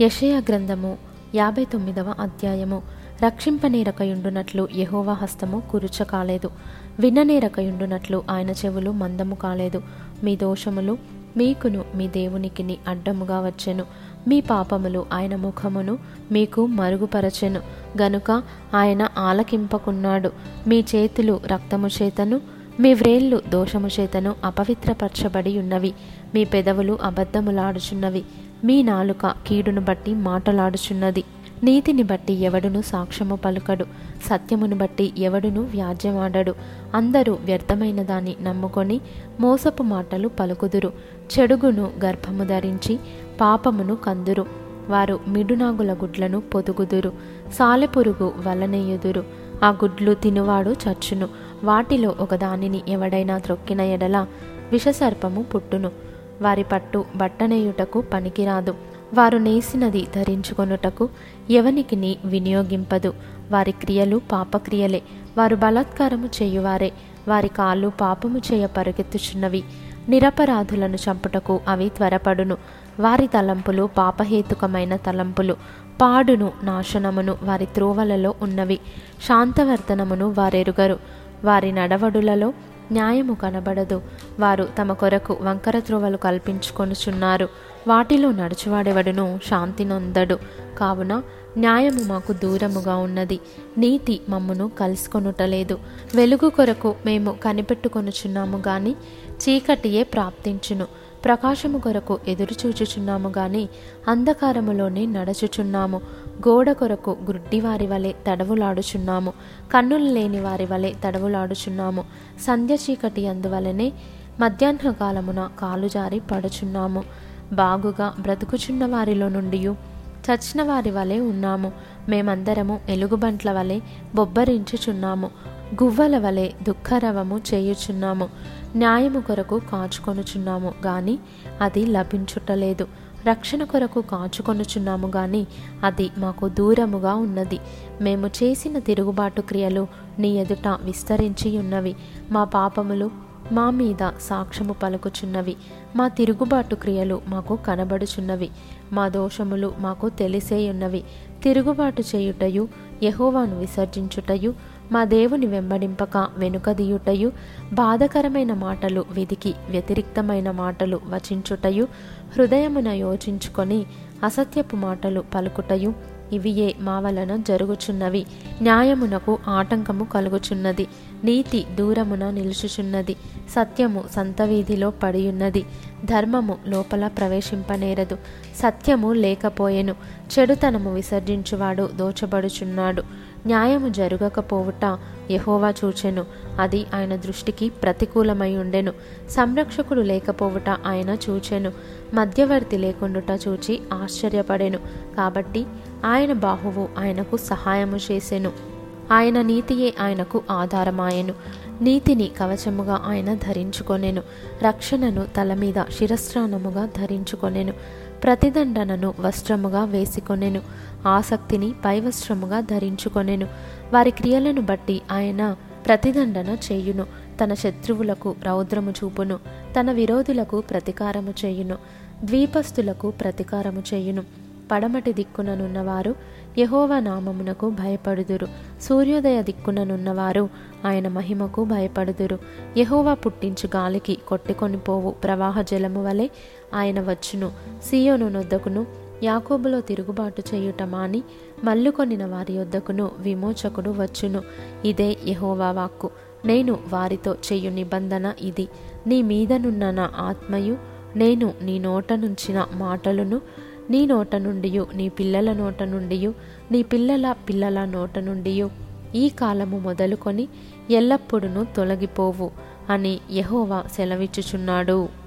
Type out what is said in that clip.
యషయ గ్రంథము యాభై తొమ్మిదవ అధ్యాయము. రక్షింపనేరకయుండునట్లు యహోవా హస్తము కురుచ కాలేదు. విననేరకయుండునట్లు ఆయన చెవులు మందము కాలేదు. మీ దోషములు మీకును మీ దేవునికిని అడ్డముగా వచ్చెను. మీ పాపములు ఆయన ముఖమును మీకు మరుగుపరచెను. గనుక ఆయన ఆలకింపకున్నాడు. మీ చేతులు రక్తము చేతను మీ వ్రేళ్ళు దోషము చేతను అపవిత్రపరచబడి ఉన్నవి. మీ పెదవులు అబద్ధములాడుచున్నవి. మీ నాలుక కీడును బట్టి మాటలాడుచున్నది. నీతిని బట్టి ఎవడును సాక్ష్యము పలుకడు. సత్యమును బట్టి ఎవడును వ్యాజ్యమాడడు. అందరూ వ్యర్థమైన దాన్ని నమ్ముకొని మోసపు మాటలు పలుకుదురు. చెడుగును గర్భము ధరించి పాపమును కందురు. వారు మిడునాగుల గుడ్లను పొదుగుదురు. సాలెపురుగు వలనేయుదురు ఆ గుడ్లు తినువాడు చచ్చును. వాటిలో ఒకదానిని ఎవడైనా త్రొక్కిన ఎడల విషసర్పము పుట్టును. వారి పట్టు బట్టనేయుటకు పనికిరాదు. వారు నేసినది ధరించుకొనుటకు ఎవనికిని వినియోగింపదు. వారి క్రియలు పాపక్రియలే. వారు బలాత్కారము చేయువారే. వారి కాళ్ళు పాపము చేయ పరుగెత్తుచున్నవి. నిరపరాధులను చంపుటకు అవి త్వరపడును. వారి తలంపులు పాపహేతుకమైన తలంపులు. పాడును నాశనమును వారి త్రోవలలో ఉన్నవి. శాంతవర్తనమును వారెరుగరు. వారి నడవడులలో న్యాయము కనబడదు. వారు తమ కొరకు వంకర త్రోవలు కల్పించుకొనుచున్నారు. వాటిలో నడుచువాడెవడును శాంతి నొందడు. కావున న్యాయము మాకు దూరముగా ఉన్నది. నీతి మమ్మును కలుసుకొనుటలేదు. వెలుగు కొరకు మేము కనిపెట్టుకొనుచున్నాము గాని చీకటియే ప్రాప్తించును. ప్రకాశము కొరకు ఎదురుచూచుచున్నాము గాని అంధకారములోనే నడచుచున్నాము. గోడ కొరకు గుడ్డివారి వలె తడవులాడుచున్నాము. కన్నులు లేని వారి వలె తడవులాడుచున్నాము. సంధ్య చీకటి అందువలనే మధ్యాహ్న కాలమున కాలుజారి పడుచున్నాము. బాగుగా బ్రతుకుచున్న వారిలో నుండి చచ్చిన వారి వలె ఉన్నాము. మేమందరము ఎలుగుబంట్ల వలె బొబ్బరించుచున్నాము. గువ్వల వలె దుఃఖరవము చేయుచున్నాము. న్యాయము కొరకు కాచుకొనుచున్నాము గాని అది లభించుటలేదు. రక్షణ కొరకు కాచుకొనుచున్నాము గాని అది మాకు దూరముగా ఉన్నది. మేము చేసిన తిరుగుబాటు క్రియలు నీ ఎదుట విస్తరించి ఉన్నవి మా పాపములు మా మీద సాక్ష్యము పలుకుచున్నవి. మా తిరుగుబాటు క్రియలు మాకు కనబడుచున్నవి. మా దోషములు మాకు తెలిసేయున్నవి. తిరుగుబాటు చేయుటయు యహోవాను విసర్జించుటయు మా దేవుని వెంబడింపక వెనుకదీయుటయు బాధకరమైన మాటలు విధికి వ్యతిరిక్తమైన మాటలు వచించుటయు హృదయమున యోచించుకొని అసత్యపు మాటలు పలుకుటయు ఇవియే మా వలన జరుగుచున్నవి. న్యాయమునకు ఆటంకము కలుగుచున్నది. నీతి దూరమున నిలుచుచున్నది. సత్యము సంతవీధిలో పడియున్నది. ధర్మము లోపల ప్రవేశింపనేరదు. సత్యము లేకపోయెను. చెడుతనము విసర్జించువాడు దోచబడుచున్నాడు. న్యాయము జరగకపోవుట యహోవా చూచెను. అది ఆయన దృష్టికి ప్రతికూలమై ఉండెను. సంరక్షకుడు లేకపోవుట ఆయన చూచెను. మధ్యవర్తి లేకుండుట చూచి ఆశ్చర్యపడెను. కాబట్టి ఆయన బాహువు ఆయనకు సహాయము చేసెను. ఆయన నీతియే ఆయనకు ఆధారమాయెను. నీతిని కవచముగా ఆయన ధరించుకొనెను. రక్షణను తల మీద శిరస్త్రానముగా ధరించుకొనెను. ప్రతిదండనను వస్త్రముగా వేసుకొనెను. ఆసక్తిని పైవస్త్రముగా ధరించుకొనెను. వారి క్రియలను బట్టి ఆయన ప్రతిదండన చేయును. తన శత్రువులకు రౌద్రము చూపును. తన విరోధులకు ప్రతీకారము చేయును. ద్వీపస్థులకు ప్రతీకారము చేయును. పడమటి దిక్కుననున్నవారు యహోవ నామమునకు భయపడుదురు. సూర్యోదయ దిక్కుననున్నవారు ఆయన మహిమకు భయపడుదురు. యహోవా పుట్టించు గాలికి కొట్టుకొనిపోవు ప్రవాహ జలము వలె ఆయన వచ్చును సీయోను నొద్దకును యాకోబులో తిరుగుబాటు చేయుట మాని మల్లుకొనిన వారి యొద్దకును విమోచకుడు వచ్చును. ఇదే యహోవా వాక్కు. నేను వారితో చేయు నిబంధన ఇది. నీ మీదనున్న నా ఆత్మయు నేను నీ నోట నుంచిన మాటలను నీ నోట నుండి నీ పిల్లల నోట నుండి నీ పిల్లల పిల్లల నోట నుండి ఈ కాలము మొదలుకొని ఎల్లప్పుడూ తొలగిపోవు అని యహోవా సెలవిచ్చుచున్నాడు.